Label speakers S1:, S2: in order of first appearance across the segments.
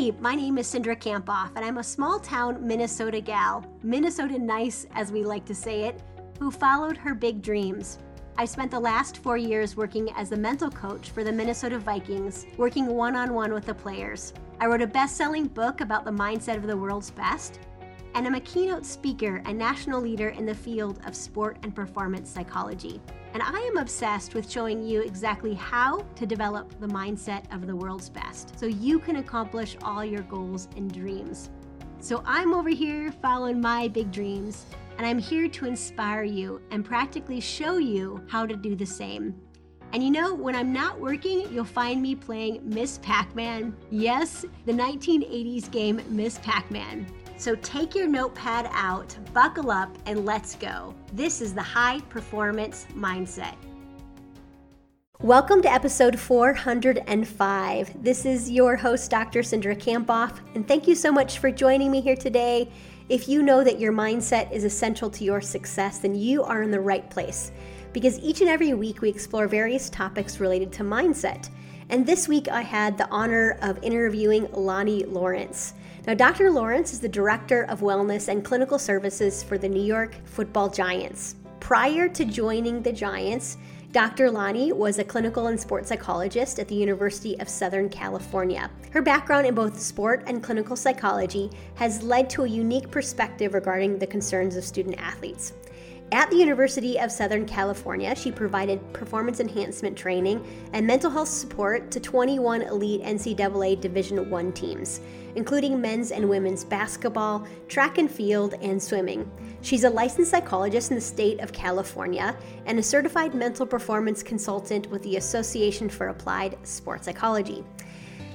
S1: Hey, my name is Cindra Kamphoff, and I'm a small town Minnesota gal, Minnesota nice as we like to say it, who followed her big dreams. I spent the last four years working as a mental coach for the Minnesota Vikings, working one on one with the players. I wrote a best selling book about the mindset of the world's best, and I'm a keynote speaker and national leader in the field of sport and performance psychology. And I am obsessed with showing you exactly how to develop the mindset of the world's best so you can accomplish all your goals and dreams. So I'm over here following my big dreams, and I'm here to inspire you and practically show you how to do the same. And you know, when I'm not working, you'll find me playing Miss Pac Man. Yes, the 1980s game Miss Pac Man. So take your notepad out, buckle up, and let's go. This is the high performance mindset. Welcome to episode 405. This is your host, Dr. Cindra Kamphoff, and thank you so much for joining me here today. If you know that your mindset is essential to your success, then you are in the right place because each and every week we explore various topics related to mindset. And this week I had the honor of interviewing Lonnie Lawrence. Now, Dr. Lawrence is the Director of Wellness and Clinical Services for the New York Football Giants. Prior to joining the Giants, Dr. Lonnie was a clinical and sports psychologist at the University of Southern California. Her background in both sport and clinical psychology has led to a unique perspective regarding the concerns of student athletes. At the University of Southern California, she provided performance enhancement training and mental health support to 21 elite NCAA Division I teams, including men's and women's basketball, track and field, and swimming. She's a licensed psychologist in the state of California and a certified mental performance consultant with the Association for Applied Sports Psychology.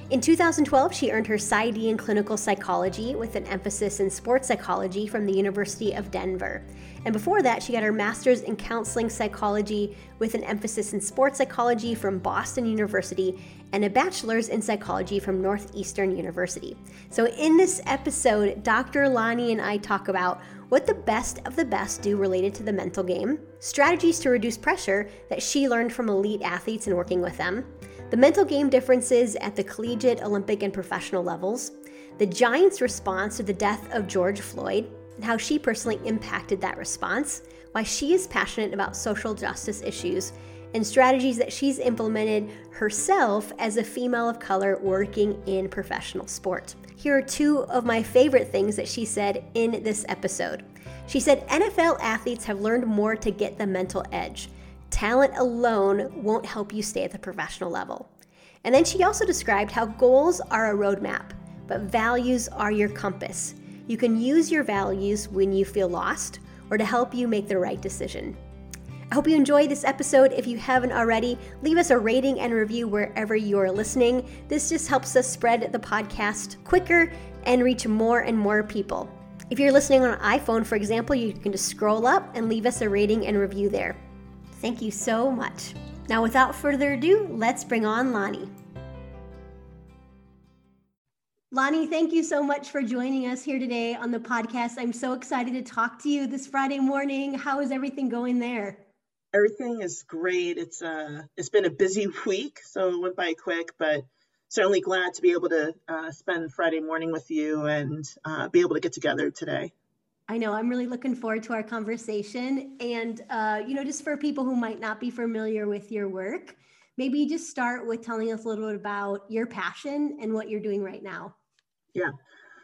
S1: In 2012, she earned her PsyD in clinical psychology with an emphasis in sports psychology from the University of Denver. And before that, she got her master's in counseling psychology with an emphasis in sports psychology from Boston University and a bachelor's in psychology from Northeastern University. So, in this episode, Dr. Lonnie and I talk about what the best of the best do related to the mental game, strategies to reduce pressure that she learned from elite athletes and working with them the mental game differences at the collegiate, Olympic, and professional levels, the Giants' response to the death of George Floyd, and how she personally impacted that response, why she is passionate about social justice issues, and strategies that she's implemented herself as a female of color working in professional sport. Here are two of my favorite things that she said in this episode. She said NFL athletes have learned more to get the mental edge. Talent alone won't help you stay at the professional level. And then she also described how goals are a roadmap, but values are your compass. You can use your values when you feel lost or to help you make the right decision. I hope you enjoyed this episode. If you haven't already, leave us a rating and review wherever you are listening. This just helps us spread the podcast quicker and reach more and more people. If you're listening on an iPhone, for example, you can just scroll up and leave us a rating and review there. Thank you so much. Now, without further ado, let's bring on Lonnie. Lonnie, thank you so much for joining us here today on the podcast. I'm so excited to talk to you this Friday morning. How is everything going there?
S2: Everything is great. It's uh, it's been a busy week, so it went by quick, but certainly glad to be able to uh, spend Friday morning with you and uh, be able to get together today.
S1: I know I'm really looking forward to our conversation. And, uh, you know, just for people who might not be familiar with your work, maybe just start with telling us a little bit about your passion and what you're doing right now.
S2: Yeah.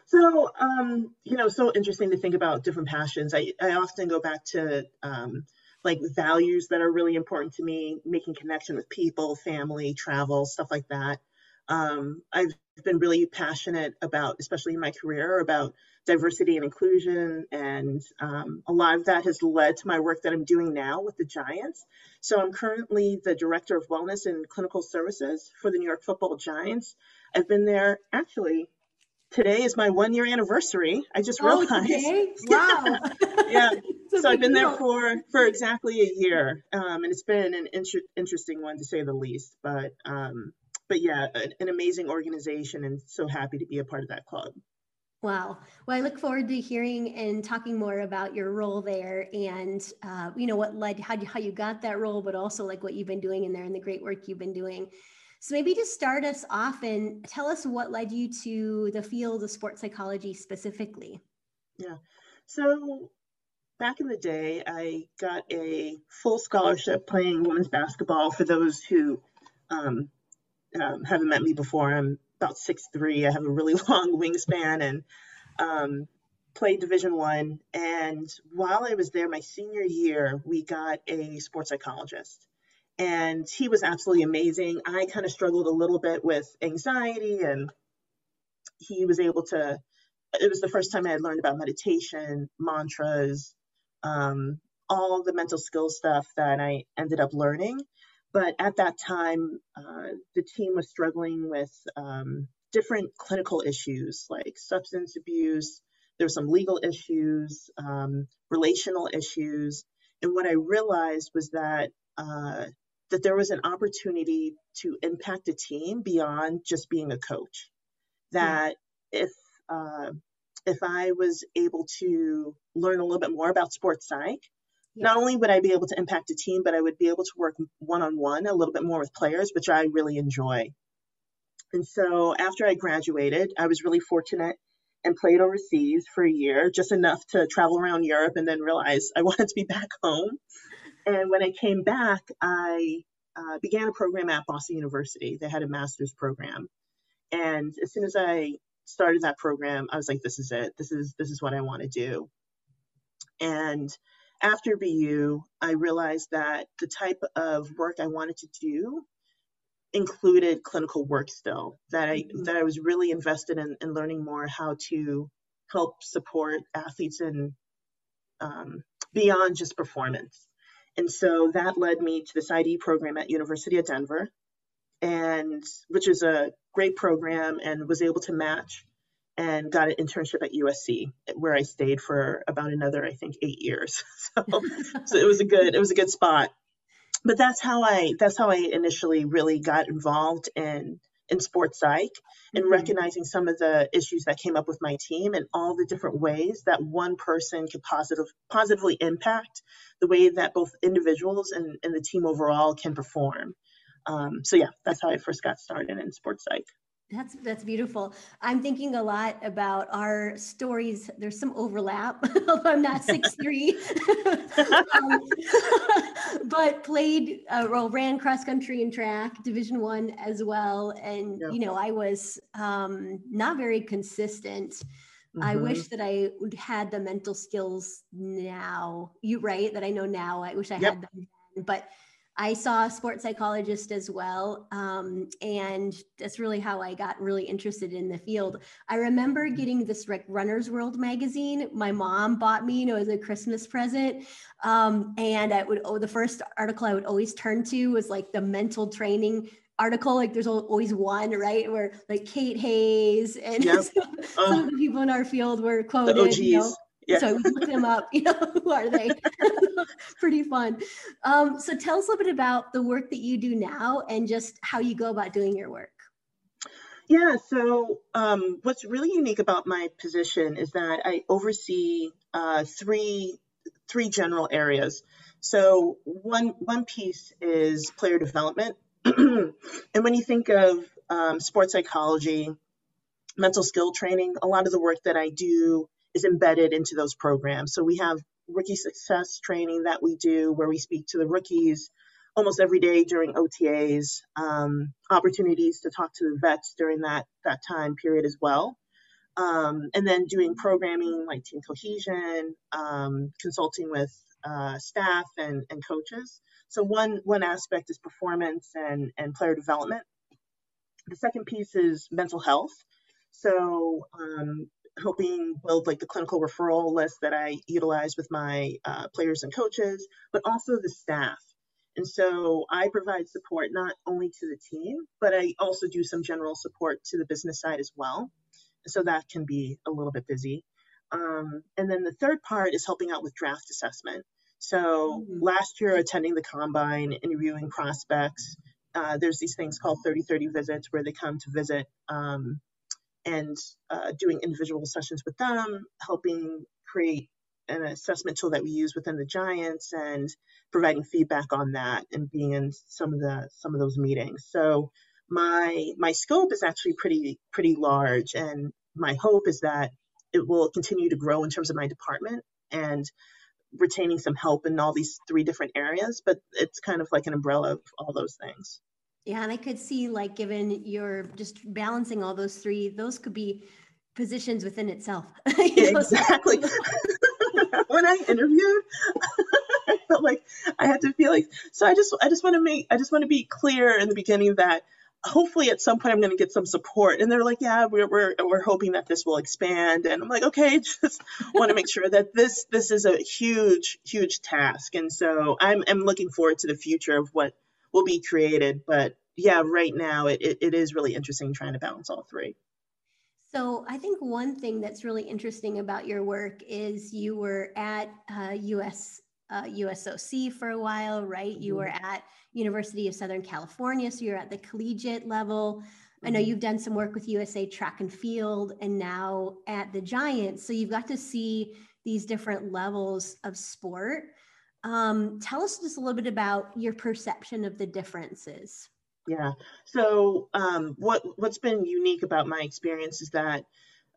S2: So, um, you know, so interesting to think about different passions. I, I often go back to um, like values that are really important to me, making connection with people, family, travel, stuff like that. Um, I've been really passionate about, especially in my career, about diversity and inclusion. And um, a lot of that has led to my work that I'm doing now with the Giants. So I'm currently the director of wellness and clinical services for the New York Football Giants. I've been there actually. Today is my one year anniversary. I just oh, realized.
S1: Today? Wow.
S2: yeah. so I've been there for for exactly a year, um, and it's been an inter- interesting one to say the least. But um, but yeah, an, an amazing organization, and so happy to be a part of that club.
S1: Wow. Well, I look forward to hearing and talking more about your role there and, uh, you know, what led, how, you, how you got that role, but also like what you've been doing in there and the great work you've been doing. So maybe to start us off and tell us what led you to the field of sports psychology specifically.
S2: Yeah. So back in the day, I got a full scholarship playing women's basketball. For those who um, um, haven't met me before, I'm about six three. I have a really long wingspan and um, played Division One. And while I was there, my senior year, we got a sports psychologist, and he was absolutely amazing. I kind of struggled a little bit with anxiety, and he was able to. It was the first time I had learned about meditation, mantras, um, all the mental skill stuff that I ended up learning. But at that time, uh, the team was struggling with um, different clinical issues like substance abuse. There were some legal issues, um, relational issues, and what I realized was that uh, that there was an opportunity to impact a team beyond just being a coach. That if uh, if I was able to learn a little bit more about sports psych. Not only would I be able to impact a team, but I would be able to work one on one a little bit more with players, which I really enjoy. And so after I graduated, I was really fortunate and played overseas for a year, just enough to travel around Europe and then realize I wanted to be back home. And when I came back, I uh, began a program at Boston University. They had a master's program. And as soon as I started that program, I was like, this is it. This is this is what I want to do. And after BU, I realized that the type of work I wanted to do included clinical work still that I mm-hmm. that I was really invested in, in learning more how to help support athletes and um, beyond just performance. And so that led me to this PsyD program at University of Denver, and which is a great program and was able to match and got an internship at USC where I stayed for about another I think 8 years. So, so it was a good it was a good spot but that's how I that's how I initially really got involved in in sports psych and mm-hmm. recognizing some of the issues that came up with my team and all the different ways that one person could positive positively impact the way that both individuals and, and the team overall can perform. Um, so yeah, that's how I first got started in sports psych.
S1: That's that's beautiful. I'm thinking a lot about our stories. There's some overlap, although I'm not six three, um, but played uh, well, ran cross country and track, Division One as well. And you know, I was um, not very consistent. Mm-hmm. I wish that I had the mental skills now. You right that I know now. I wish I yep. had them, then, but I saw a sports psychologist as well. Um, and that's really how I got really interested in the field. I remember getting this like Runner's World magazine. My mom bought me, you know, as a Christmas present. Um, and I would, oh, the first article I would always turn to was like the mental training article like there's always one right where like Kate Hays and yep. some, some, of the people in our field were quoted you know yeah. So we look them up, you know, who are they? Pretty fun. Um, so tell us a little bit about the work that you do now and just how you go about doing your work.
S2: Yeah, so um, what's really unique about my position is that I oversee uh, three three general areas. So one one piece is player development, and when you think of um, sports psychology, mental skill training, a lot of the work that I do is embedded into those programs. So we have rookie success training that we do where we speak to the rookies almost every day during OTAs, um, opportunities to talk to the vets during that, that time period as well. Um, and then doing programming like team cohesion, um, consulting with uh, staff and, and coaches. So one, one aspect is performance and, and player development. The second piece is mental health. So um, helping build like the clinical referral list that I utilize with my uh, players and coaches, but also the staff. And so I provide support not only to the team, but I also do some general support to the business side as well. So that can be a little bit busy. Um, and then the third part is helping out with draft assessment. So mm-hmm. last year, attending the combine, interviewing prospects, uh, there's these things called 30-30 visits where they come to visit um, and uh, doing individual sessions with them, helping create an assessment tool that we use within the Giants and providing feedback on that and being in some of the some of those meetings. So my my scope is actually pretty pretty large, and my hope is that it will continue to grow in terms of my department and retaining some help in all these three different areas. But it's kind of like an umbrella of all those things.
S1: Yeah, and I could see like given you're just balancing all those three, those could be positions within itself.
S2: exactly. when I interviewed, I felt like I had to feel like so I just I just want to make I just want to be clear in the beginning that hopefully at some point I'm going to get some support. And they're like, yeah, we're, we're, we're hoping that this will expand. And I'm like, okay, just want to make sure that this, this is a huge, huge task. And so I'm, I'm looking forward to the future of what will be created. But yeah, right now it, it, it is really interesting trying to balance all three.
S1: So I think one thing that's really interesting about your work is you were at uh, US uh, USOC for a while, right? You were mm-hmm. at University of Southern California, so you're at the collegiate level. I know mm-hmm. you've done some work with USA Track and Field, and now at the Giants. So you've got to see these different levels of sport. Um, tell us just a little bit about your perception of the differences.
S2: Yeah. So um, what what's been unique about my experience is that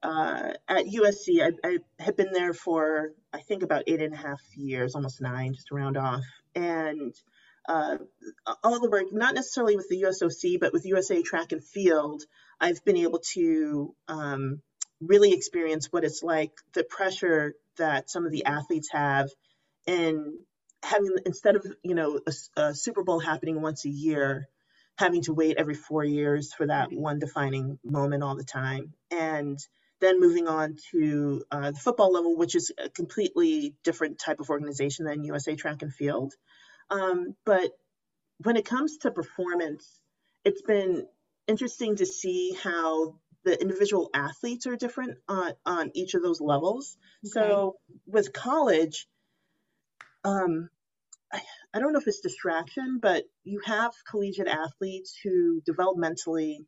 S2: uh, at USC, I, I been there for I think about eight and a half years, almost nine, just to round off, and uh, all the work, not necessarily with the USOC, but with USA Track and Field, I've been able to um, really experience what it's like, the pressure that some of the athletes have in having instead of you know a, a Super Bowl happening once a year having to wait every four years for that one defining moment all the time. And then moving on to uh, the football level, which is a completely different type of organization than USA Track and Field. Um, but when it comes to performance, it's been interesting to see how the individual athletes are different on, on each of those levels. Okay. So with college, um, I, don't know if it's distraction, but you have collegiate athletes who developmentally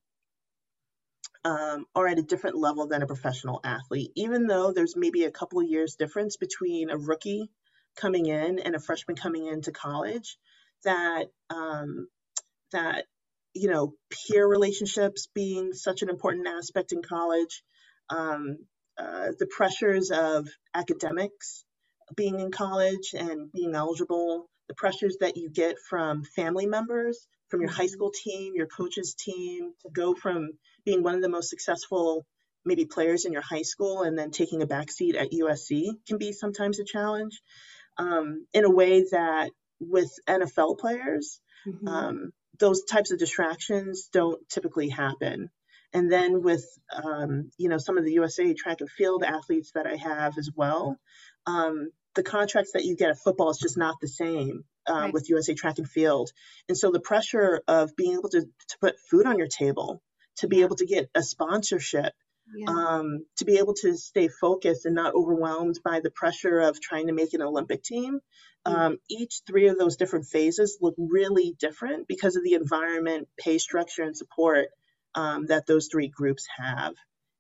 S2: um, are at a different level than a professional athlete, even though there's maybe a couple of years difference between a rookie coming in and a freshman coming into college. That um, that you know peer relationships being such an important aspect in college, um, uh, the pressures of academics being in college and being eligible, the pressures that you get from family members, from your high mm-hmm. school team, your coach's team, to go from being one of the most successful maybe players in your high school and then taking a backseat at USC can be sometimes a challenge. Um, in a way that with NFL players, mm-hmm. um, those types of distractions don't typically happen. And then with um, you know some of the USA track and field athletes that I have as well, um, the contracts that you get at football is just not the same uh, right. with USA Track and Field. And so the pressure of being able to, to put food on your table, to be able to get a sponsorship, yeah. um, to be able to stay focused and not overwhelmed by the pressure of trying to make an Olympic team. Um, each three of those different phases look really different because of the environment, pay structure, and support um, that those three groups have.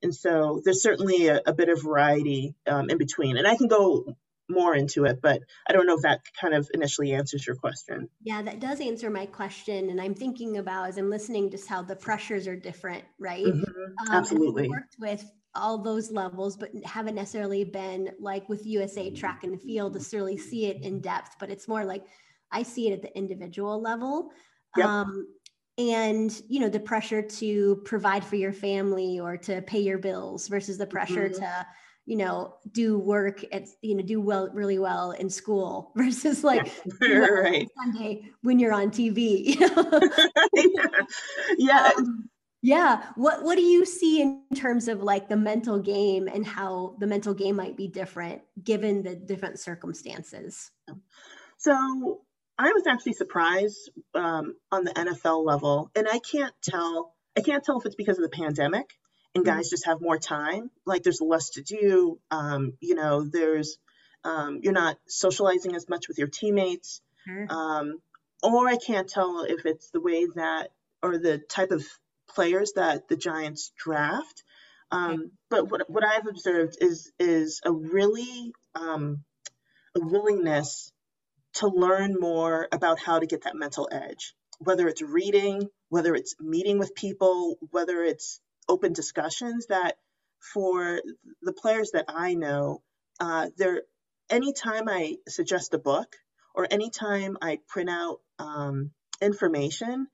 S2: And so there's certainly a, a bit of variety um, in between. And I can go more into it, but I don't know if that kind of initially answers your question.
S1: Yeah, that does answer my question. And I'm thinking about as I'm listening just how the pressures are different, right? Mm-hmm.
S2: Um, Absolutely.
S1: worked with all those levels, but haven't necessarily been like with USA track and field to really see it in depth, but it's more like I see it at the individual level. Yep. Um, and you know the pressure to provide for your family or to pay your bills versus the pressure mm-hmm. to you know do work at you know do well really well in school versus like
S2: yeah, right.
S1: sunday when you're on tv you know?
S2: yeah, yeah.
S1: Um, yeah what what do you see in terms of like the mental game and how the mental game might be different given the different circumstances
S2: so i was actually surprised um, on the nfl level and i can't tell i can't tell if it's because of the pandemic and mm-hmm. guys just have more time. Like there's less to do. Um, you know, there's um, you're not socializing as much with your teammates. Mm-hmm. Um, or I can't tell if it's the way that or the type of players that the Giants draft. Um, but what what I've observed is is a really um, a willingness to learn more about how to get that mental edge, whether it's reading whether it's meeting with people, whether it's open discussions, that for the players that I know, uh, there anytime I suggest a book or anytime I print out um, information,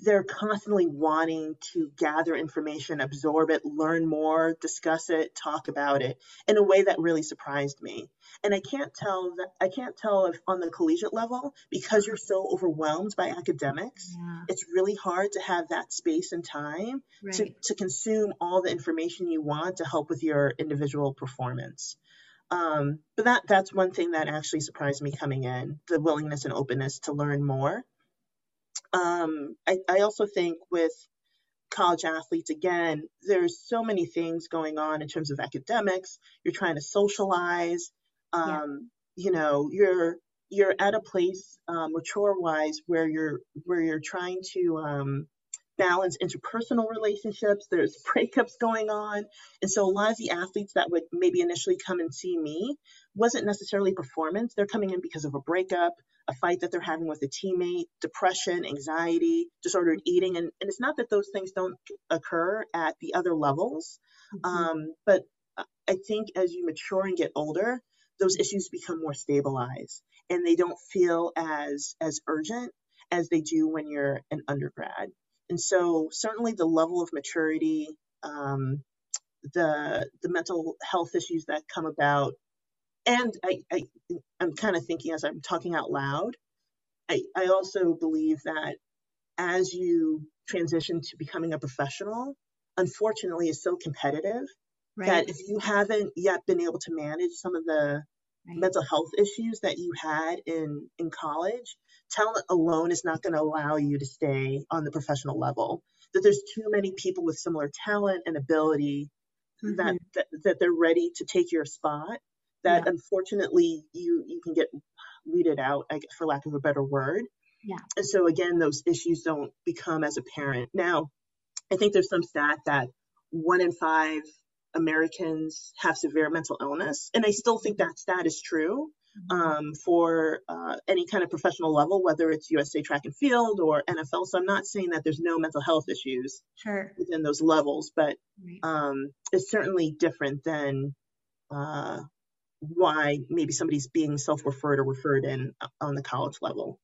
S2: they're constantly wanting to gather information, absorb it, learn more, discuss it, talk about it in a way that really surprised me. And I can't tell that I can't tell if on the collegiate level because you're so overwhelmed by academics, yeah. it's really hard to have that space and time right. to, to consume all the information you want to help with your individual performance. Um, but that that's one thing that actually surprised me coming in the willingness and openness to learn more um, I, I also think with college athletes, again, there's so many things going on in terms of academics. You're trying to socialize. Um, yeah. You know, you're you're at a place um, mature wise where you're where you're trying to um, balance interpersonal relationships. There's breakups going on, and so a lot of the athletes that would maybe initially come and see me wasn't necessarily performance. They're coming in because of a breakup, a fight that they're having with a teammate, depression, anxiety, disordered eating. And, and it's not that those things don't occur at the other levels, mm-hmm. um, but I think as you mature and get older, those issues become more stabilized and they don't feel as as urgent as they do when you're an undergrad. And so certainly the level of maturity, um, the the mental health issues that come about and I, I I'm kind of thinking as I'm talking out loud, I, I also believe that as you transition to becoming a professional, unfortunately is so competitive right. that if you haven't yet been able to manage some of the right. mental health issues that you had in in college, talent alone is not going to allow you to stay on the professional level. That there's too many people with similar talent and ability mm-hmm. that, that that they're ready to take your spot that yeah. unfortunately you you can get weeded out, for lack of a better word.
S1: Yeah.
S2: And so again, those issues don't become as apparent. Now, I think there's some stat that one in five Americans have severe mental illness, and I still think that stat is true mm-hmm. um, for uh, any kind of professional level, whether it's USA Track and Field or NFL. So I'm not saying that there's no mental health issues
S1: sure.
S2: within those levels, but um, it's certainly different than uh, why maybe somebody's being self-referred or referred in uh, on the college level.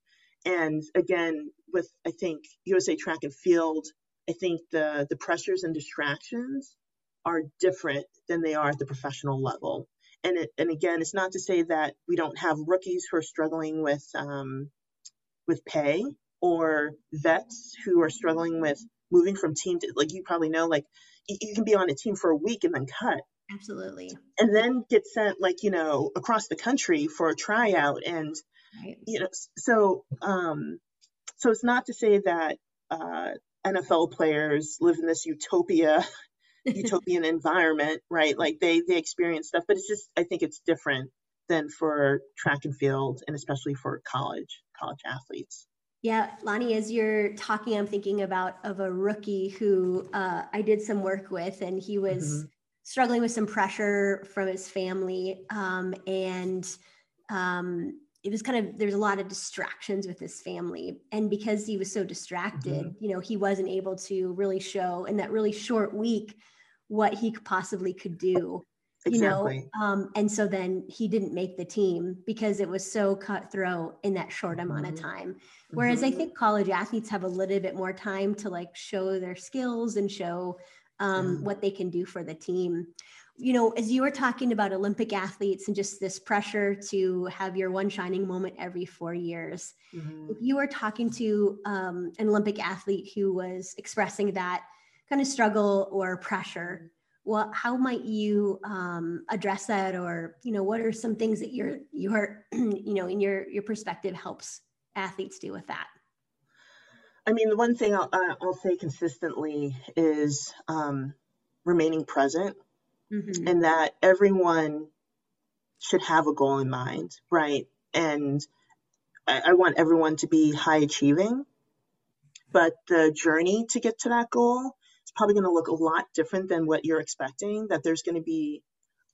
S2: And again, with I think USA Track and Field, I think the the pressures and distractions are different than they are at the professional level. And it, and again, it's not to say that we don't have rookies who are struggling with um, with pay or vets who are struggling with moving from team to like you probably know like you can be on a team for a week and then cut
S1: Absolutely.
S2: And then get sent like, you know, across the country for a tryout and right. you know, so um so it's not to say that uh NFL players live in this utopia utopian environment, right? Like they they experience stuff, but it's just I think it's different than for track and field and especially for college college athletes.
S1: Yeah, Lonnie, as you're talking, I'm thinking about of a rookie who uh, I did some work with, and he was mm-hmm struggling with some pressure from his family um, and um, it was kind of there's a lot of distractions with his family and because he was so distracted mm-hmm. you know he wasn't able to really show in that really short week what he possibly could do exactly. you know um, and so then he didn't make the team because it was so cutthroat in that short amount mm-hmm. of time whereas mm-hmm. i think college athletes have a little bit more time to like show their skills and show um, what they can do for the team. You know, as you were talking about Olympic athletes and just this pressure to have your one shining moment every four years, mm-hmm. if you were talking to um, an Olympic athlete who was expressing that kind of struggle or pressure, well, how might you um, address that, or you know, what are some things that your your you know in your your perspective helps athletes do with that?
S2: I mean, the one thing I'll, uh, I'll say consistently is um, remaining present mm-hmm. and that everyone should have a goal in mind, right? And I, I want everyone to be high achieving, but the journey to get to that goal is probably going to look a lot different than what you're expecting, that there's going to be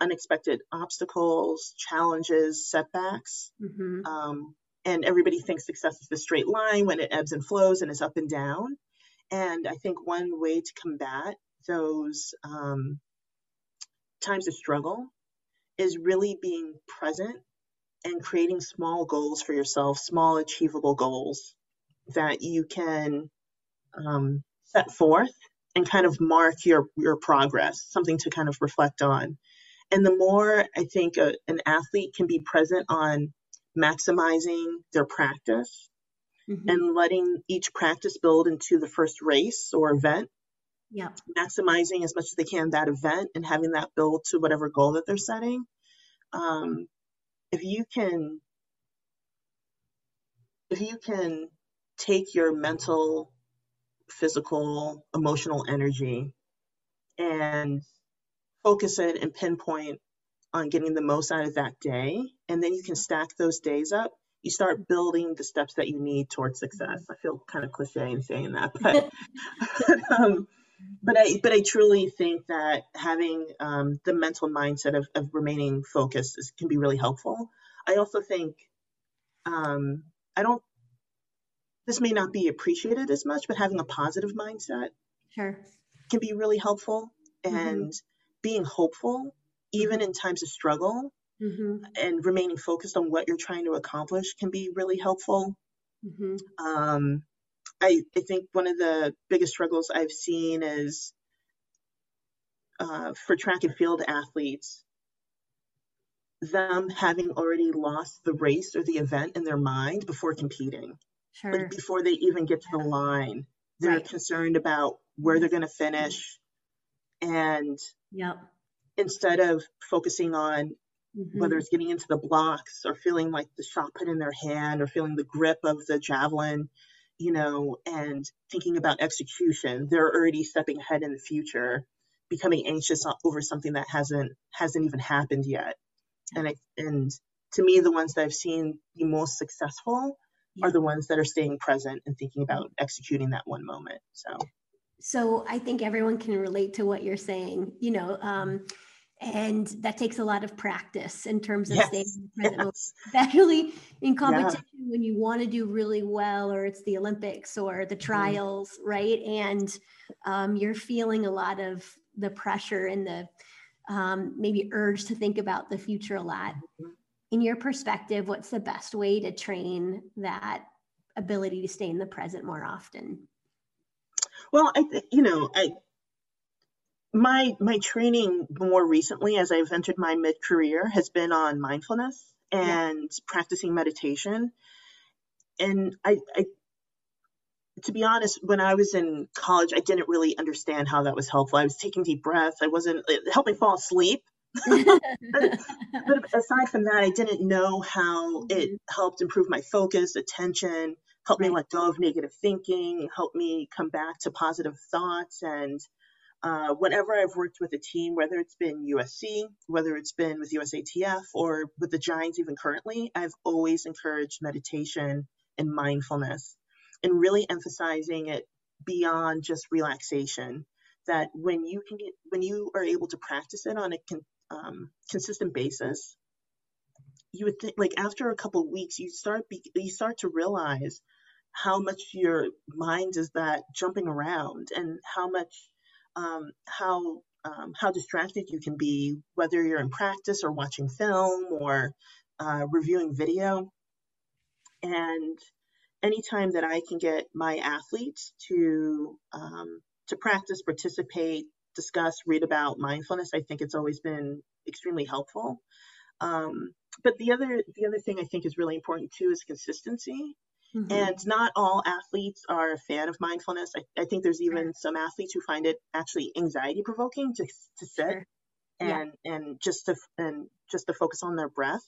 S2: unexpected obstacles, challenges, setbacks. Mm-hmm. Um, and everybody thinks success is the straight line when it ebbs and flows and is up and down. And I think one way to combat those um, times of struggle is really being present and creating small goals for yourself, small achievable goals that you can um, set forth and kind of mark your your progress, something to kind of reflect on. And the more I think a, an athlete can be present on maximizing their practice mm-hmm. and letting each practice build into the first race or event.
S1: Yeah.
S2: Maximizing as much as they can that event and having that build to whatever goal that they're setting. Um, if you can, if you can take your mental, physical, emotional energy and focus it and pinpoint on getting the most out of that day, and then you can stack those days up you start building the steps that you need towards success. I feel kind of cliche in saying that, but um, but I but I truly think that having um, the mental mindset of, of remaining focused is, can be really helpful. I also think um, I don't. This may not be appreciated as much, but having a positive mindset
S1: sure
S2: can be really helpful, mm-hmm. and mm-hmm. being hopeful even mm-hmm. in times of struggle mm-hmm. and remaining focused on what you're trying to accomplish can be really helpful. Mm-hmm. Um, I, I think one of the biggest struggles I've seen is uh, for track and field athletes, them having already lost the race or the event in their mind before competing. Sure. Like before they even get to the line, they're right. concerned about where they're going to finish. And
S1: yep.
S2: Instead of focusing on Mm-hmm. whether it's getting into the blocks or feeling like the shot put in their hand or feeling the grip of the javelin, you know, and thinking about execution. They're already stepping ahead in the future, becoming anxious over something that hasn't hasn't even happened yet. And I, and to me, the ones that I've seen be most successful are the ones that are staying present and thinking about executing that one moment. So.
S1: So I think everyone can relate to what you're saying. You know, um, and that takes a lot of practice in terms of yes, staying in the present yes. especially in competition yeah. when you want to do really well or it's the olympics or the mm-hmm. trials mm-hmm. right and um, you're feeling a lot of the pressure and the um, maybe urge to think about the future a lot mm-hmm. in your perspective what's the best way to train that ability to stay in the present more often
S2: well i th- you know i my my training more recently as I've entered my mid career has been on mindfulness and yeah. practicing meditation. And I, I to be honest, when I was in college, I didn't really understand how that was helpful. I was taking deep breaths. I wasn't it helped me fall asleep. but, but, aside from that, I didn't know how it mm-hmm. helped improve my focus, attention, helped me let go of negative thinking, helped me come back to positive thoughts and uh, whenever I've worked with a team, whether it's been USC, whether it's been with USATF or with the Giants even currently, I've always encouraged meditation and mindfulness and really emphasizing it beyond just relaxation. That when you can get, when you are able to practice it on a con, um, consistent basis, you would think like after a couple weeks, you start be, you start to realize how much your mind is that jumping around and how much um, how um, how distracted you can be, whether you're in practice or watching film or uh, reviewing video. And anytime that I can get my athletes to um, to practice, participate, discuss, read about mindfulness, I think it's always been extremely helpful. Um, but the other the other thing I think is really important too is consistency. Mm-hmm. And not all athletes are a fan of mindfulness. I, I think there's even some athletes who find it actually anxiety provoking to, to sit sure. and yeah. and just to and just to focus on their breath.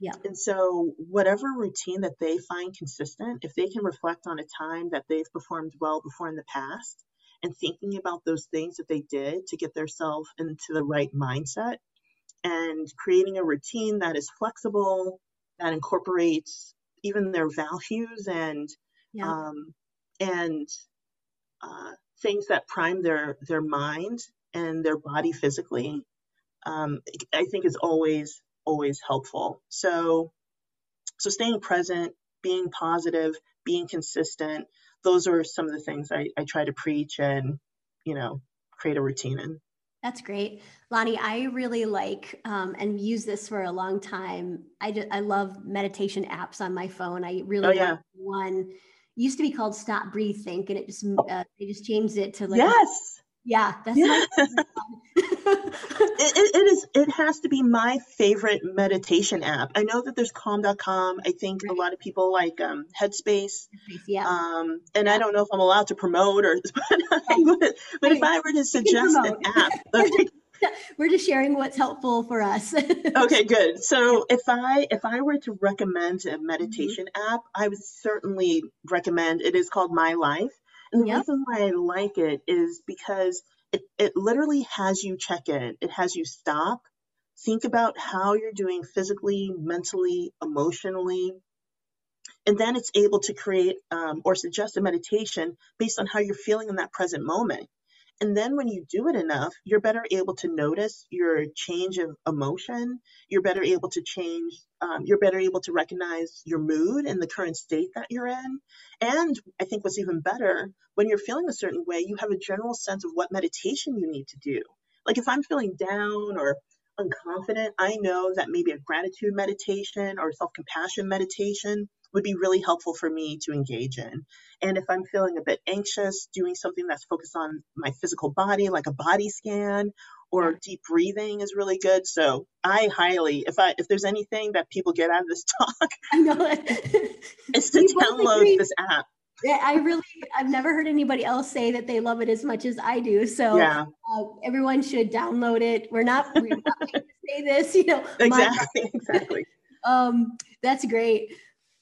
S1: Yeah.
S2: And so whatever routine that they find consistent, if they can reflect on a time that they've performed well before in the past and thinking about those things that they did to get themselves into the right mindset and creating a routine that is flexible, that incorporates even their values and yeah. um, and uh, things that prime their their mind and their body physically, um, I think is always always helpful. So so staying present, being positive, being consistent, those are some of the things I, I try to preach and, you know, create a routine in.
S1: That's great. Lonnie, I really like um, and use this for a long time. I just, I love meditation apps on my phone. I really oh, yeah. one used to be called Stop Breathe Think, and it just uh, they just changed it to like
S2: yes,
S1: yeah,
S2: that's yeah. It, it, it is. It has to be my favorite meditation app. I know that there's Calm.com. I think right. a lot of people like um, Headspace.
S1: Yeah.
S2: Um, and yeah. I don't know if I'm allowed to promote or, but, but if I were to suggest an app, okay,
S1: we're just sharing what's helpful for us.
S2: okay, good. So if I if I were to recommend a mm-hmm. meditation mm-hmm. app, I would certainly recommend it is called My Life. And the yep. reason why I like it is because it, it literally has you check in. It has you stop, think about how you're doing physically, mentally, emotionally, and then it's able to create um, or suggest a meditation based on how you're feeling in that present moment. And then when you do it enough, you're better able to notice your change of emotion. You're better able to change, um, you're better able to recognize your mood and the current state that you're in. And I think what's even better, when you're feeling a certain way, you have a general sense of what meditation you need to do. Like if I'm feeling down or unconfident, I know that maybe a gratitude meditation or self compassion meditation would be really helpful for me to engage in. And if I'm feeling a bit anxious, doing something that's focused on my physical body, like a body scan or deep breathing is really good. So I highly, if I if there's anything that people get out of this talk,
S1: I know
S2: it's to download this app.
S1: Yeah, I really, I've never heard anybody else say that they love it as much as I do. So
S2: yeah.
S1: uh, everyone should download it. We're not, we're not going to say this, you know.
S2: Exactly, exactly.
S1: um, that's great.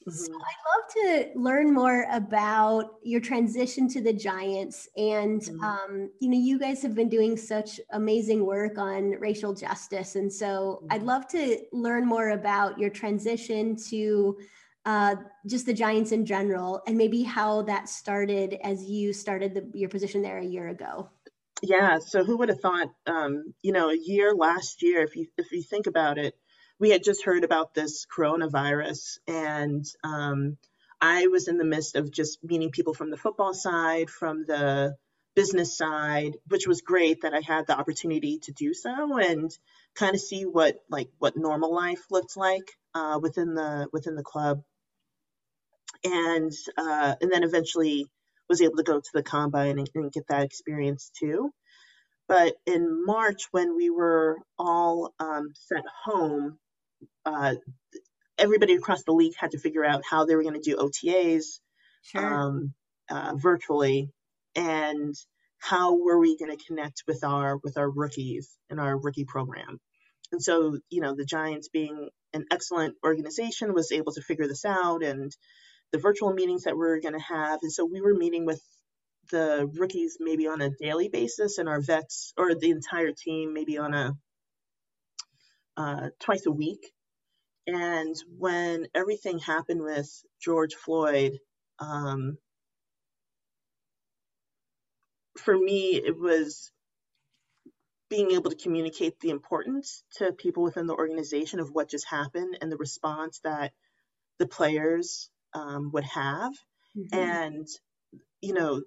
S1: So mm-hmm. I'd love to learn more about your transition to the Giants, and mm-hmm. um, you know, you guys have been doing such amazing work on racial justice, and so mm-hmm. I'd love to learn more about your transition to uh, just the Giants in general, and maybe how that started as you started the, your position there a year ago.
S2: Yeah. So who would have thought? Um, you know, a year last year, if you if you think about it we had just heard about this coronavirus, and um, I was in the midst of just meeting people from the football side, from the business side, which was great that I had the opportunity to do so and kind of see what like what normal life looked like uh, within the within the club, and uh, and then eventually was able to go to the combine and, and get that experience too. But in March, when we were all um, sent home, uh, everybody across the league had to figure out how they were going to do OTAs
S1: sure. um,
S2: uh, virtually, and how were we going to connect with our with our rookies in our rookie program. And so, you know, the Giants being an excellent organization was able to figure this out, and the virtual meetings that we are going to have. And so we were meeting with the rookies maybe on a daily basis, and our vets or the entire team maybe on a uh, twice a week. And when everything happened with George Floyd, um, for me, it was being able to communicate the importance to people within the organization of what just happened and the response that the players um, would have. Mm-hmm. And, you know,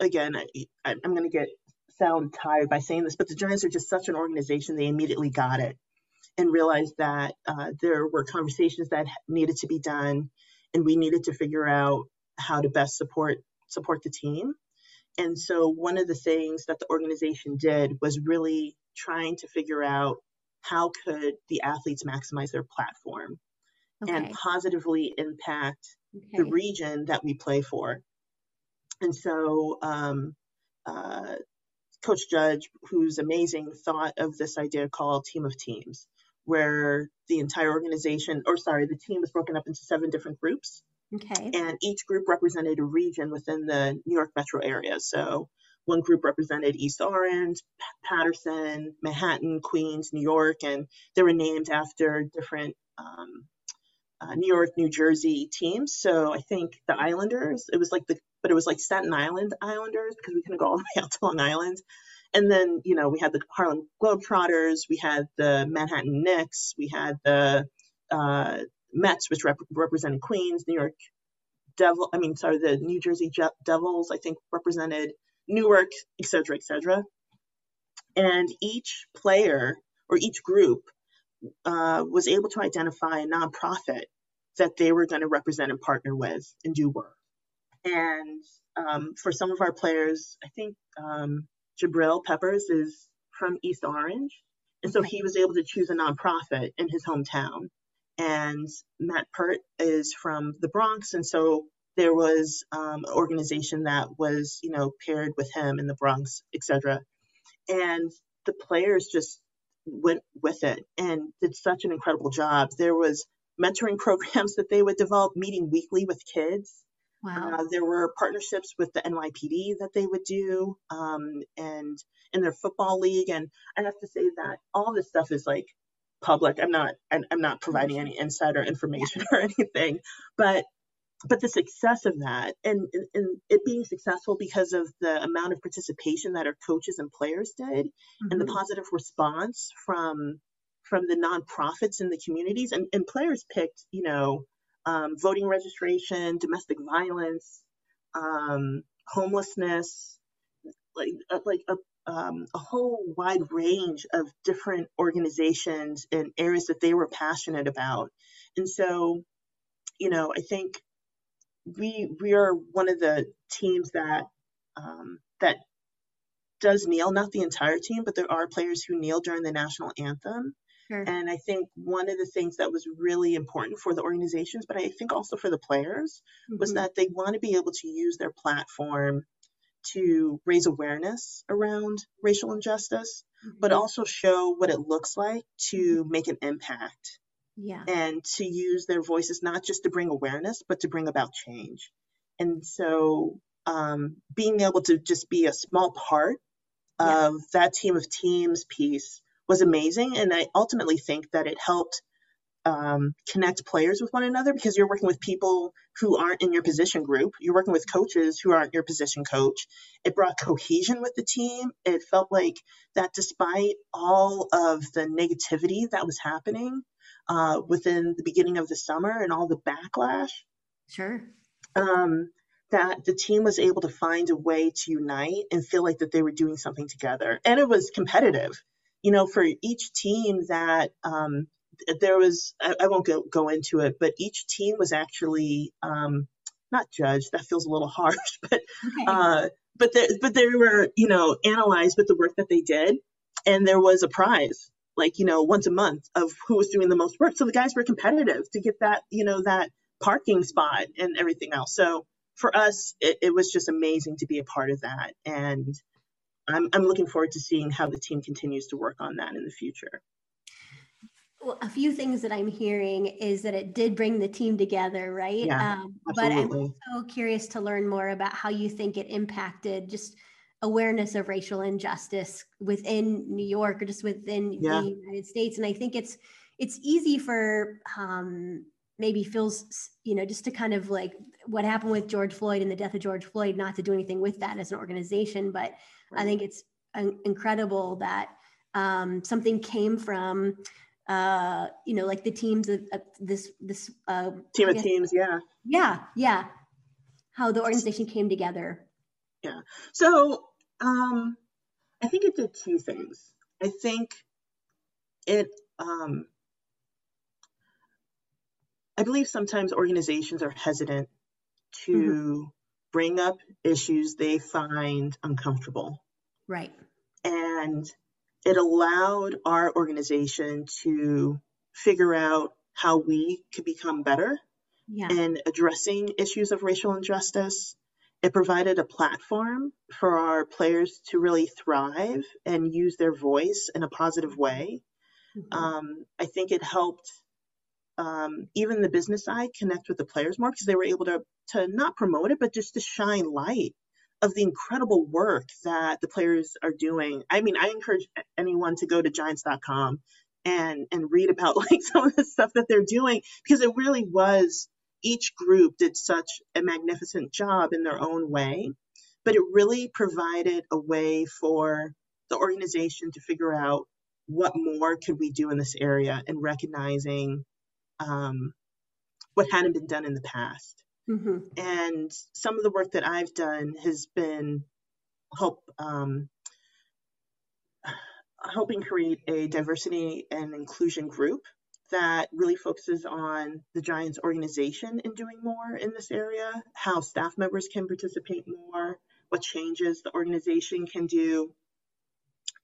S2: again, I, I'm going to get sound tired by saying this, but the Giants are just such an organization. They immediately got it and realized that uh, there were conversations that needed to be done, and we needed to figure out how to best support support the team. And so one of the things that the organization did was really trying to figure out how could the athletes maximize their platform okay. and positively impact okay. the region that we play for. And so um, uh, Coach Judge, who's amazing, thought of this idea called Team of Teams where the entire organization, or sorry, the team was broken up into seven different groups.
S1: Okay.
S2: And each group represented a region within the New York metro area. So one group represented East Orange, Paterson, Manhattan, Queens, New York, and they were named after different um, uh, New York, New Jersey teams. So I think the Islanders, it was like the, but it was like Staten Island Islanders because we couldn't go all the way out to Long Island. And then, you know, we had the Harlem Globetrotters, we had the Manhattan Knicks, we had the uh, Mets, which rep- represented Queens, New York, Devil, I mean, sorry, the New Jersey Je- Devils, I think, represented Newark, et cetera, et cetera. And each player or each group uh, was able to identify a nonprofit that they were going to represent and partner with and do work. And um, for some of our players, I think um, Jabril Peppers is from East Orange. And so he was able to choose a nonprofit in his hometown. And Matt Peart is from the Bronx. And so there was um, an organization that was, you know, paired with him in the Bronx, etc. And the players just went with it and did such an incredible job. There was mentoring programs that they would develop, meeting weekly with kids. Wow. Uh, there were partnerships with the NYPD that they would do, um, and in their football league. And I have to say that all this stuff is like public. I'm not, I'm not providing any insider information or anything, but but the success of that and, and it being successful because of the amount of participation that our coaches and players did mm-hmm. and the mm-hmm. positive response from from the nonprofits in the communities and, and players picked you know um, voting registration domestic violence um, homelessness like uh, like a, um, a whole wide range of different organizations and areas that they were passionate about and so you know i think we we are one of the teams that um, that does kneel, not the entire team, but there are players who kneel during the national anthem. Sure. And I think one of the things that was really important for the organizations, but I think also for the players, mm-hmm. was that they want to be able to use their platform to raise awareness around racial injustice, mm-hmm. but also show what it looks like to mm-hmm. make an impact
S1: yeah.
S2: and to use their voices not just to bring awareness but to bring about change and so um, being able to just be a small part yeah. of that team of teams piece was amazing and i ultimately think that it helped um, connect players with one another because you're working with people who aren't in your position group. You're working with coaches who aren't your position coach. It brought cohesion with the team. It felt like that despite all of the negativity that was happening, uh, within the beginning of the summer and all the backlash.
S1: Sure.
S2: Um, that the team was able to find a way to unite and feel like that they were doing something together. And it was competitive. You know, for each team that um, there was, I, I, won't go, go into it, but each team was actually um, not judged. That feels a little harsh, but okay. uh, but they, but they were, you know, analyzed with the work that they did, and there was a prize like, you know, once a month of who was doing the most work. So the guys were competitive to get that, you know, that parking spot and everything else. So for us, it, it was just amazing to be a part of that. And I'm, I'm looking forward to seeing how the team continues to work on that in the future.
S1: Well, a few things that I'm hearing is that it did bring the team together, right?
S2: Yeah, um, but
S1: I'm also curious to learn more about how you think it impacted just awareness of racial injustice within New York or just within yeah. the United States. And I think it's it's easy for um, maybe feels you know just to kind of like what happened with George Floyd and the death of George Floyd, not to do anything with that as an organization, but right. I think it's incredible that um, something came from uh, you know like the teams of, of this this uh,
S2: team of teams, yeah,
S1: yeah, yeah, how the organization came together
S2: yeah. So um, I think it did two things. I think it, um, I believe sometimes organizations are hesitant to mm-hmm. bring up issues they find uncomfortable.
S1: Right.
S2: And it allowed our organization to figure out how we could become better yeah. in addressing issues of racial injustice it provided a platform for our players to really thrive and use their voice in a positive way. Mm-hmm. Um, I think it helped um, even the business side connect with the players more because they were able to to not promote it, but just to shine light of the incredible work that the players are doing. I mean, I encourage anyone to go to giants.com and and read about like some of the stuff that they're doing because it really was each group did such a magnificent job in their own way, but it really provided a way for the organization to figure out what more could we do in this area and recognizing um, what hadn't been done in the past. Mm-hmm. And some of the work that I've done has been help um, helping create a diversity and inclusion group that really focuses on the Giants organization in doing more in this area, how staff members can participate more, what changes the organization can do.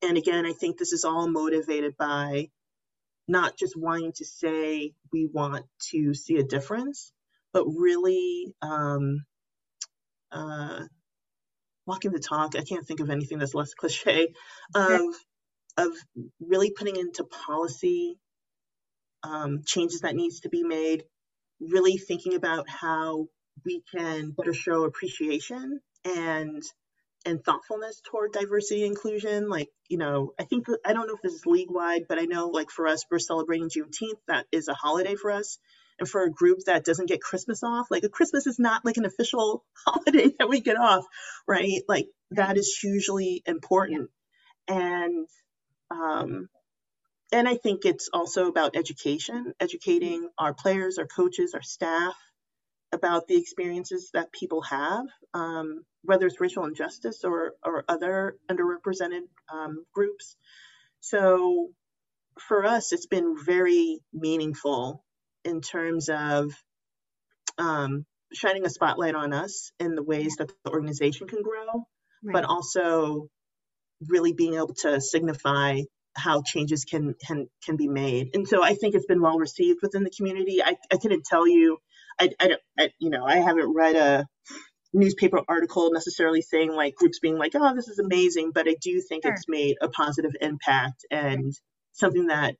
S2: And again, I think this is all motivated by not just wanting to say we want to see a difference, but really um, uh, walking the talk. I can't think of anything that's less cliche of of really putting into policy um, changes that needs to be made. Really thinking about how we can better show appreciation and and thoughtfulness toward diversity inclusion. Like, you know, I think I don't know if this is league wide, but I know like for us, we're celebrating Juneteenth. That is a holiday for us. And for a group that doesn't get Christmas off, like a Christmas is not like an official holiday that we get off, right? Like that is hugely important. And um, and I think it's also about education, educating our players, our coaches, our staff about the experiences that people have, um, whether it's racial injustice or, or other underrepresented um, groups. So for us, it's been very meaningful in terms of um, shining a spotlight on us in the ways that the organization can grow, right. but also really being able to signify how changes can can can be made. And so I think it's been well received within the community. I, I couldn't tell you, I, I don't, I, you know, I haven't read a newspaper article necessarily saying like groups being like, oh, this is amazing, but I do think sure. it's made a positive impact and something that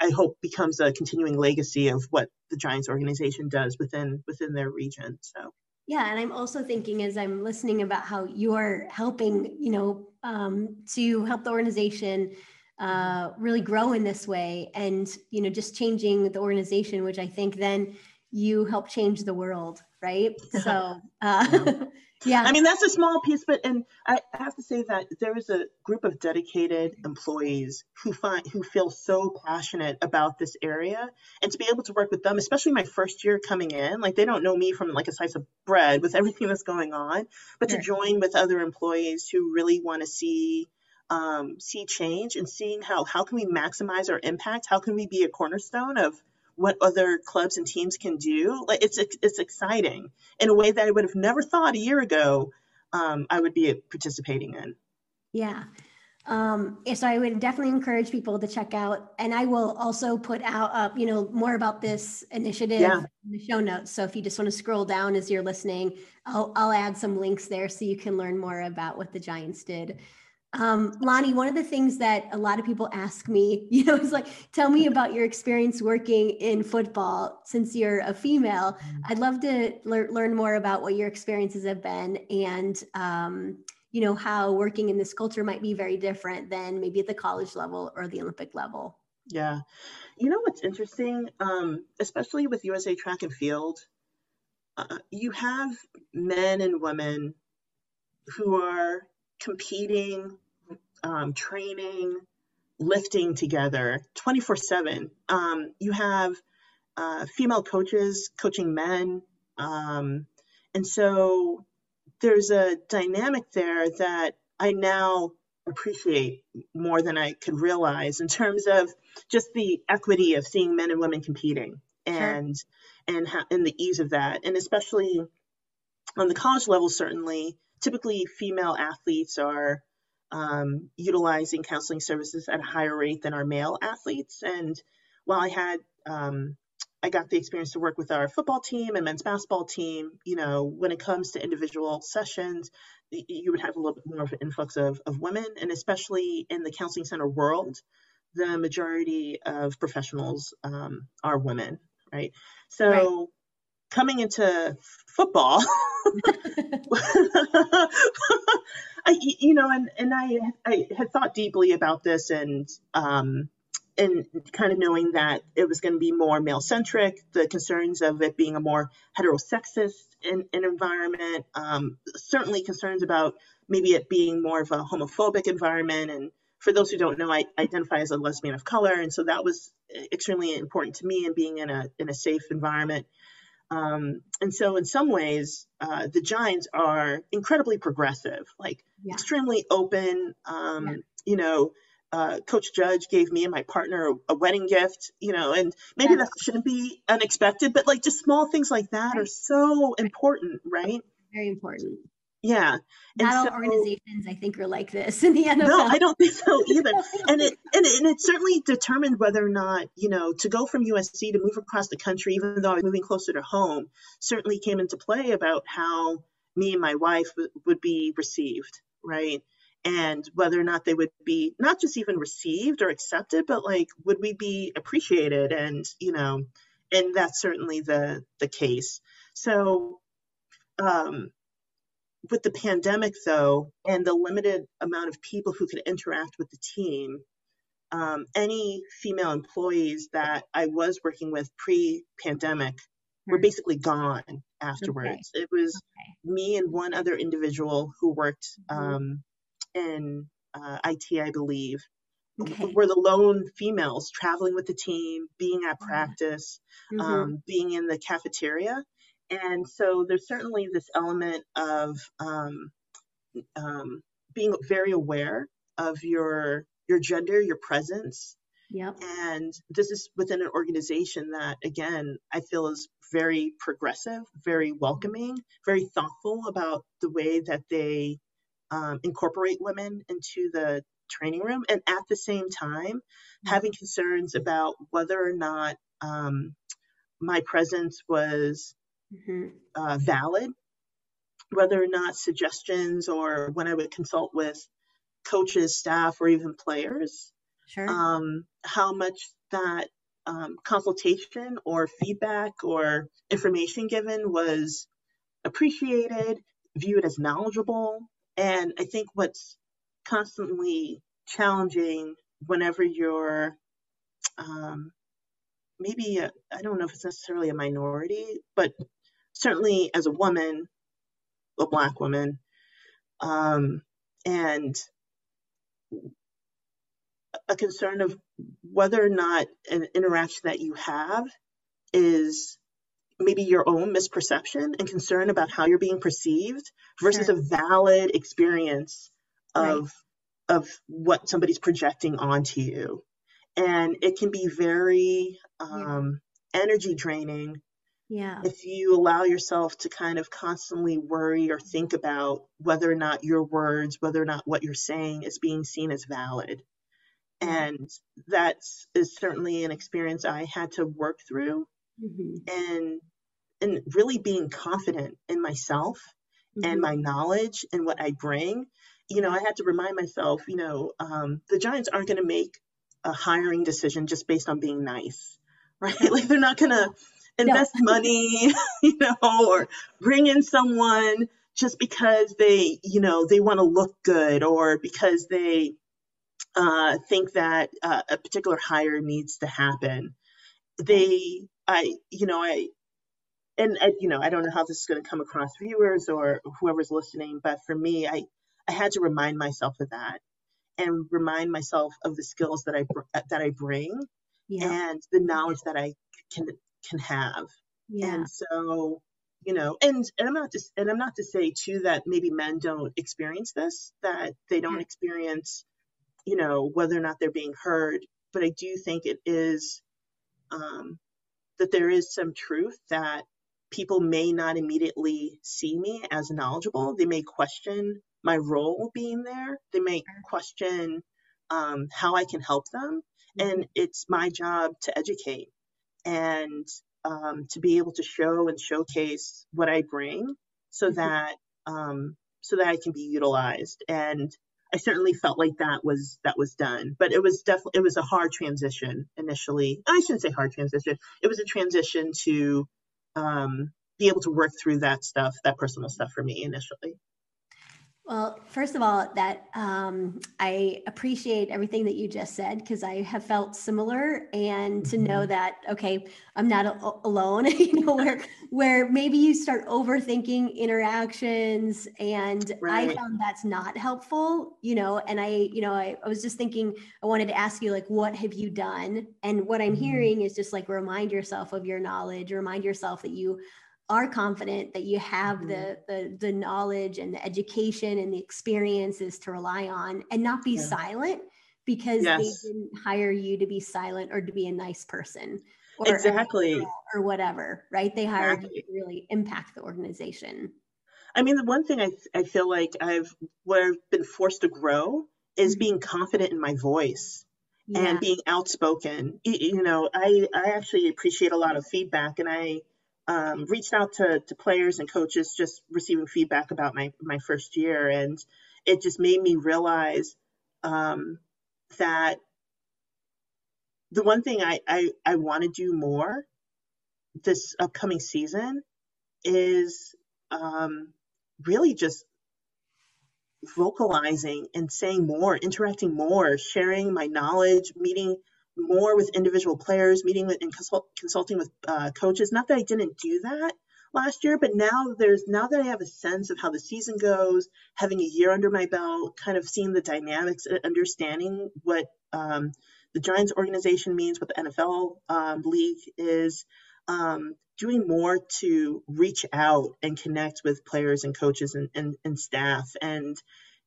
S2: I hope becomes a continuing legacy of what the Giants organization does within within their region. So
S1: yeah, and I'm also thinking as I'm listening about how you're helping, you know, um, to help the organization uh, really grow in this way, and you know, just changing the organization, which I think then you help change the world, right? So, uh,
S2: Yeah. I mean, that's a small piece, but and I have to say that there is a group of dedicated employees who find who feel so passionate about this area, and to be able to work with them, especially my first year coming in, like they don't know me from like a slice of bread with everything that's going on, but sure. to join with other employees who really want to see um, see change and seeing how how can we maximize our impact, how can we be a cornerstone of what other clubs and teams can do. Like it's it's exciting in a way that I would have never thought a year ago um, I would be participating in.
S1: Yeah. Um, so I would definitely encourage people to check out, and I will also put out, uh, you know, more about this initiative yeah. in the show notes. So if you just want to scroll down as you're listening, I'll, I'll add some links there so you can learn more about what the Giants did. Um, Lonnie, one of the things that a lot of people ask me, you know, is like, tell me about your experience working in football since you're a female. Mm. I'd love to le- learn more about what your experiences have been and, um, you know, how working in this culture might be very different than maybe at the college level or the Olympic level.
S2: Yeah. You know what's interesting, um, especially with USA Track and Field, uh, you have men and women who are competing um, training, lifting together 24 7. Um, you have uh, female coaches coaching men. Um, and so there's a dynamic there that I now appreciate more than I could realize in terms of just the equity of seeing men and women competing and sure. and ha- and the ease of that and especially on the college level certainly typically female athletes are um, utilizing counseling services at a higher rate than our male athletes. And while I had, um, I got the experience to work with our football team and men's basketball team, you know, when it comes to individual sessions, you would have a little bit more of an influx of, of women. And especially in the counseling center world, the majority of professionals um, are women, right? So, right coming into football, I, you know, and, and I, I had thought deeply about this and, um, and kind of knowing that it was going to be more male centric, the concerns of it being a more heterosexist in, in environment, um, certainly concerns about maybe it being more of a homophobic environment. And for those who don't know, I identify as a lesbian of color. And so that was extremely important to me and being in a, in a safe environment. Um, and so, in some ways, uh, the Giants are incredibly progressive, like yeah. extremely open. Um, yeah. You know, uh, Coach Judge gave me and my partner a, wedding gift, you know, and maybe that shouldn't be unexpected, but like just small things like that right. are so important, right?
S1: Very important.
S2: Yeah.
S1: Not all organizations, I think, are like this in the NFL.
S2: No, I don't think so either. and it and it, and it certainly determined whether or not you know to go from USC to move across the country, even though I was moving closer to home, certainly came into play about how me and my wife w- would be received, right? And whether or not they would be not just even received or accepted, but like would we be appreciated? And you know, and that's certainly the the case. So um, with the pandemic, though, and the limited amount of people who could interact with the team, um, any female employees that I was working with pre pandemic were hmm. basically gone afterwards. Okay. It was okay. me and one other individual who worked mm-hmm. um, in uh, IT, I believe. Okay. Were the lone females traveling with the team, being at practice, mm-hmm. um, being in the cafeteria. And so there's certainly this element of um, um, being very aware of your your gender, your presence.
S1: Yep.
S2: And this is within an organization that, again, I feel is very progressive, very welcoming, very thoughtful about the way that they um, incorporate women into the training room, and at the same time, mm-hmm. having concerns about whether or not um, my presence was mm-hmm. uh, valid, whether or not suggestions or when I would consult with coaches, staff, or even players,
S1: sure.
S2: um, how much that um, consultation or feedback or information given was appreciated, viewed as knowledgeable. And I think what's constantly challenging whenever you're um, maybe I don't know if it's necessarily a minority, but certainly as a woman, a black woman, um, and a concern of whether or not an interaction that you have is maybe your own misperception and concern about how you're being perceived versus sure. a valid experience of right. of what somebody's projecting onto you and it can be very um, yeah. energy draining
S1: yeah.
S2: If you allow yourself to kind of constantly worry or think about whether or not your words, whether or not what you're saying is being seen as valid. And that is certainly an experience I had to work through mm-hmm. and and really being confident in myself mm-hmm. and my knowledge and what I bring. You know, I had to remind myself, you know, um, the Giants aren't going to make a hiring decision just based on being nice, right? like they're not going to invest no. money, you know, or bring in someone just because they, you know, they want to look good or because they uh, think that uh, a particular hire needs to happen. They, I, you know, I, and I, you know, I don't know how this is going to come across viewers or whoever's listening, but for me, I, I had to remind myself of that and remind myself of the skills that I that I bring yeah. and the knowledge that I can can have. Yeah. And so, you know, and and I'm not to and I'm not to say too that maybe men don't experience this, that they don't yeah. experience, you know, whether or not they're being heard. But I do think it is um, that there is some truth that people may not immediately see me as knowledgeable. They may question my role being there. They may question um, how I can help them. Mm-hmm. And it's my job to educate and um, to be able to show and showcase what I bring so mm-hmm. that um, so that I can be utilized. And I certainly felt like that was that was done, but it was definitely it was a hard transition initially. I shouldn't say hard transition. It was a transition to um, be able to work through that stuff, that personal stuff for me initially.
S1: Well, first of all, that um, I appreciate everything that you just said because I have felt similar, and to know mm-hmm. that okay, I'm not a- alone. you know, where where maybe you start overthinking interactions, and right. I found that's not helpful. You know, and I, you know, I, I, was just thinking I wanted to ask you like, what have you done? And what I'm mm-hmm. hearing is just like remind yourself of your knowledge, remind yourself that you are confident that you have mm-hmm. the, the the knowledge and the education and the experiences to rely on and not be yeah. silent because yes. they didn't hire you to be silent or to be a nice person
S2: or exactly
S1: or whatever right they hired exactly. you to really impact the organization
S2: i mean the one thing i, I feel like i've where i've been forced to grow is mm-hmm. being confident in my voice yeah. and being outspoken you know i i actually appreciate a lot of feedback and i um, reached out to, to players and coaches just receiving feedback about my, my first year. And it just made me realize um, that the one thing I, I, I want to do more this upcoming season is um, really just vocalizing and saying more, interacting more, sharing my knowledge, meeting more with individual players, meeting with, and consult, consulting with uh, coaches. Not that I didn't do that last year, but now there's now that I have a sense of how the season goes, having a year under my belt, kind of seeing the dynamics, understanding what um, the Giants organization means, what the NFL um, league is. Um, doing more to reach out and connect with players and coaches and, and, and staff and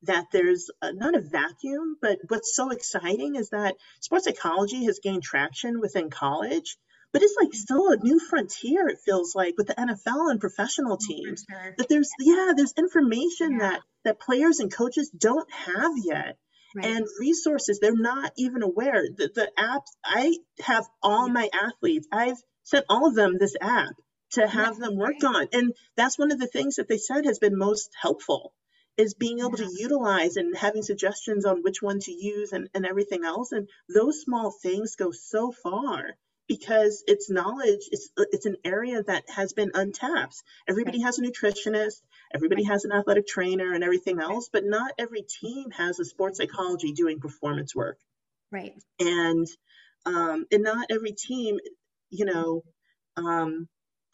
S2: that there's a, not a vacuum, but what's so exciting is that sports psychology has gained traction within college, but it's like still a new frontier. It feels like with the NFL and professional oh, teams sure. that there's yeah there's information yeah. that that players and coaches don't have yet. Right. And resources they're not even aware. The, the apps I have all my athletes. I've sent all of them this app to have yeah, them work right. on. And that's one of the things that they said has been most helpful is being able yeah. to utilize and having suggestions on which one to use and, and everything else. And those small things go so far because it's knowledge, it's, it's an area that has been untapped. Everybody has a nutritionist, everybody has an athletic trainer and everything else, but not every team has a sports psychology doing performance work.
S1: Right.
S2: And, um, and not every team, you know, um,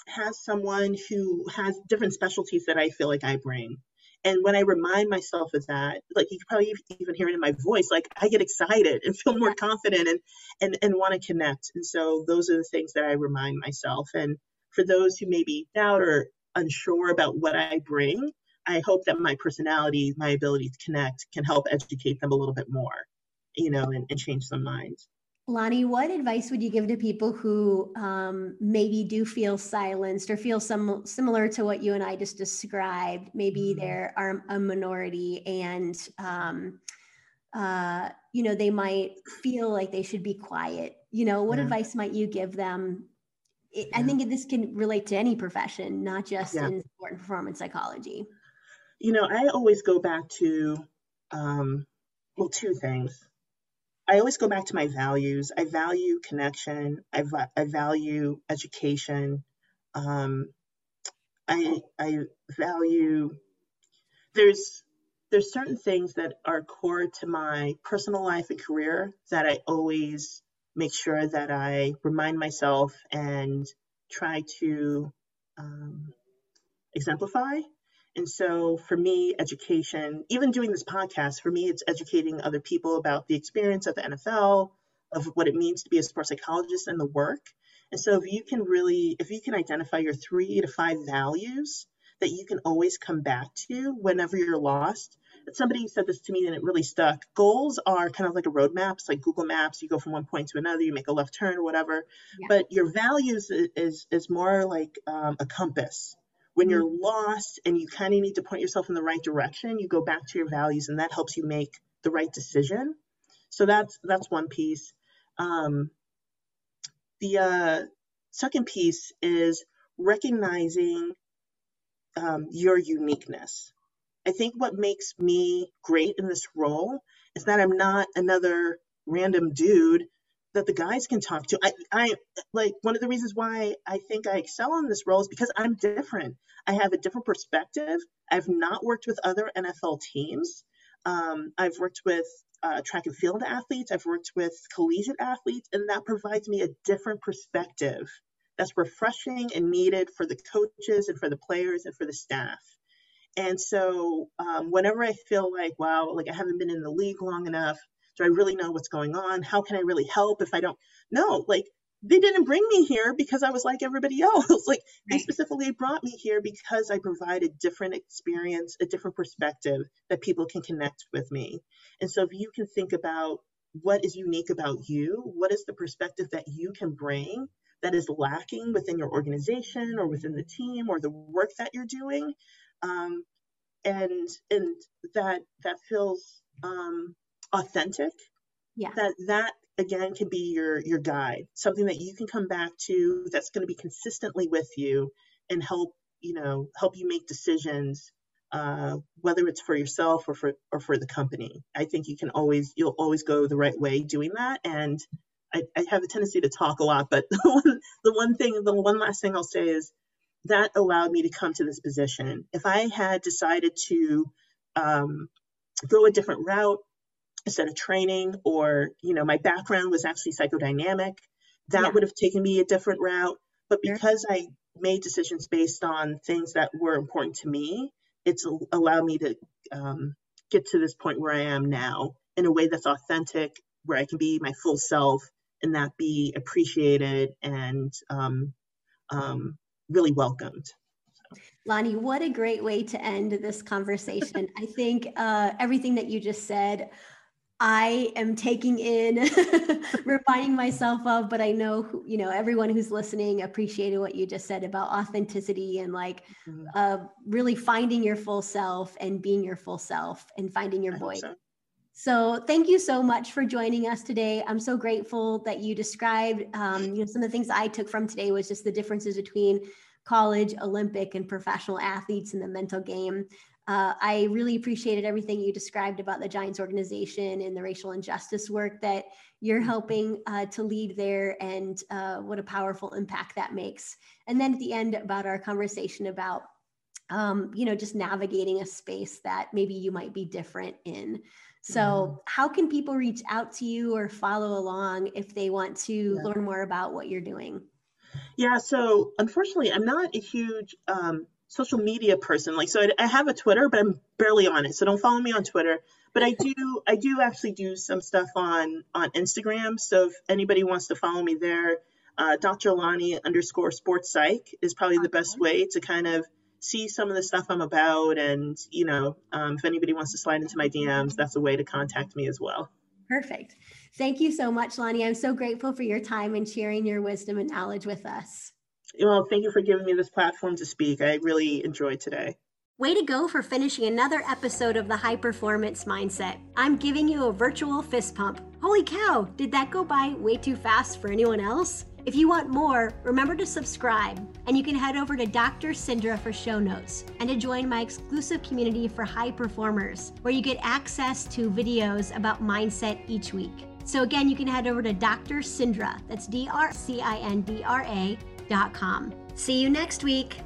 S2: has someone who has different specialties that I feel like I bring. And when I remind myself of that, like you can probably even hear it in my voice, like I get excited and feel more confident and and and want to connect. And so those are the things that I remind myself. And for those who maybe doubt or unsure about what I bring, I hope that my personality, my ability to connect can help educate them a little bit more, you know, and, and change some minds.
S1: Lonnie, what advice would you give to people who um, maybe do feel silenced or feel some similar to what you and I just described? Maybe mm-hmm. they're a minority and um, uh, you know they might feel like they should be quiet. You know, what yeah. advice might you give them? It, yeah. I think this can relate to any profession, not just yeah. in sport and performance psychology.
S2: You know, I always go back to um, well, two things I always go back to my values. I value connection. I, I value education. Um, I, I value there's there's certain things that are core to my personal life and career that I always make sure that I remind myself and try to um, exemplify and so for me, education, even doing this podcast, for me, it's educating other people about the experience of the NFL, of what it means to be a sports psychologist and the work. And so if you can really, if you can identify your three to five values that you can always come back to whenever you're lost. Somebody said this to me and it really stuck. Goals are kind of like a roadmap. It's like Google Maps. You go from one point to another, you make a left turn or whatever. Yeah. But your values is, is, is more like um, a compass when you're mm-hmm. lost and you kind of need to point yourself in the right direction, you go back to your values and that helps you make the right decision. So that's that's one piece. Um, the uh, second piece is recognizing um, your uniqueness. I think what makes me great in this role is that I'm not another random dude that the guys can talk to. I, I like one of the reasons why I think I excel in this role is because I'm different. I have a different perspective. I've not worked with other NFL teams. Um, I've worked with uh, track and field athletes, I've worked with collegiate athletes, and that provides me a different perspective that's refreshing and needed for the coaches and for the players and for the staff. And so, um, whenever I feel like, wow, like I haven't been in the league long enough, do I really know what's going on? How can I really help if I don't? know? like they didn't bring me here because I was like everybody else. like they specifically brought me here because I provide a different experience, a different perspective that people can connect with me. And so if you can think about what is unique about you, what is the perspective that you can bring that is lacking within your organization or within the team or the work that you're doing, um, and and that that feels um, authentic.
S1: Yeah.
S2: That that again can be your your guide something that you can come back to that's going to be consistently with you and help you know help you make decisions uh, whether it's for yourself or for or for the company i think you can always you'll always go the right way doing that and i, I have a tendency to talk a lot but the one, the one thing the one last thing i'll say is that allowed me to come to this position if i had decided to um, go a different route instead of training or you know my background was actually psychodynamic that yeah. would have taken me a different route but because i made decisions based on things that were important to me it's allowed me to um, get to this point where i am now in a way that's authentic where i can be my full self and that be appreciated and um, um, really welcomed
S1: Lonnie, what a great way to end this conversation. I think uh, everything that you just said I am taking in, refining myself of, but I know, you know, everyone who's listening appreciated what you just said about authenticity and like mm-hmm. uh, really finding your full self and being your full self and finding your voice. So. so. thank you so much for joining us today. I'm so grateful that you described, um, you know, some of the things I took from today was just the differences between college, Olympic, and professional athletes in the mental game. Uh, I really appreciated everything you described about the Giants organization and the racial injustice work that you're mm-hmm. helping uh, to lead there and uh, what a powerful impact that makes. And then at the end about our conversation about, um, you know, just navigating a space that maybe you might be different in. So, mm-hmm. how can people reach out to you or follow along if they want to yeah. learn more about what you're doing?
S2: Yeah, so unfortunately, I'm not a huge um, social media person. Like, so I, I, have a Twitter, but I'm barely on it. So don't follow me on Twitter. But I do, I do actually do some stuff on on Instagram. So if anybody wants to follow me there, uh, Dr. Lonnie underscore sports psych is probably the best way to kind of see some of the stuff I'm about. And you know, um, if anybody wants to slide into my DMs, that's a way to contact me as well.
S1: Perfect. Thank you so much, Lonnie. I'm so grateful for your time and sharing your wisdom and knowledge with us.
S2: Well, thank you for giving me this platform to speak. I really enjoyed today.
S1: Way to go for finishing another episode of the High Performance Mindset. I'm giving you a virtual fist pump. Holy cow, did that go by way too fast for anyone else? If you want more, remember to subscribe, and you can head over to Dr. Cindra for show notes and to join my exclusive community for high performers, where you get access to videos about mindset each week. So, again, you can head over to Dr. Cindra, that's D R C I N D R A See you next week.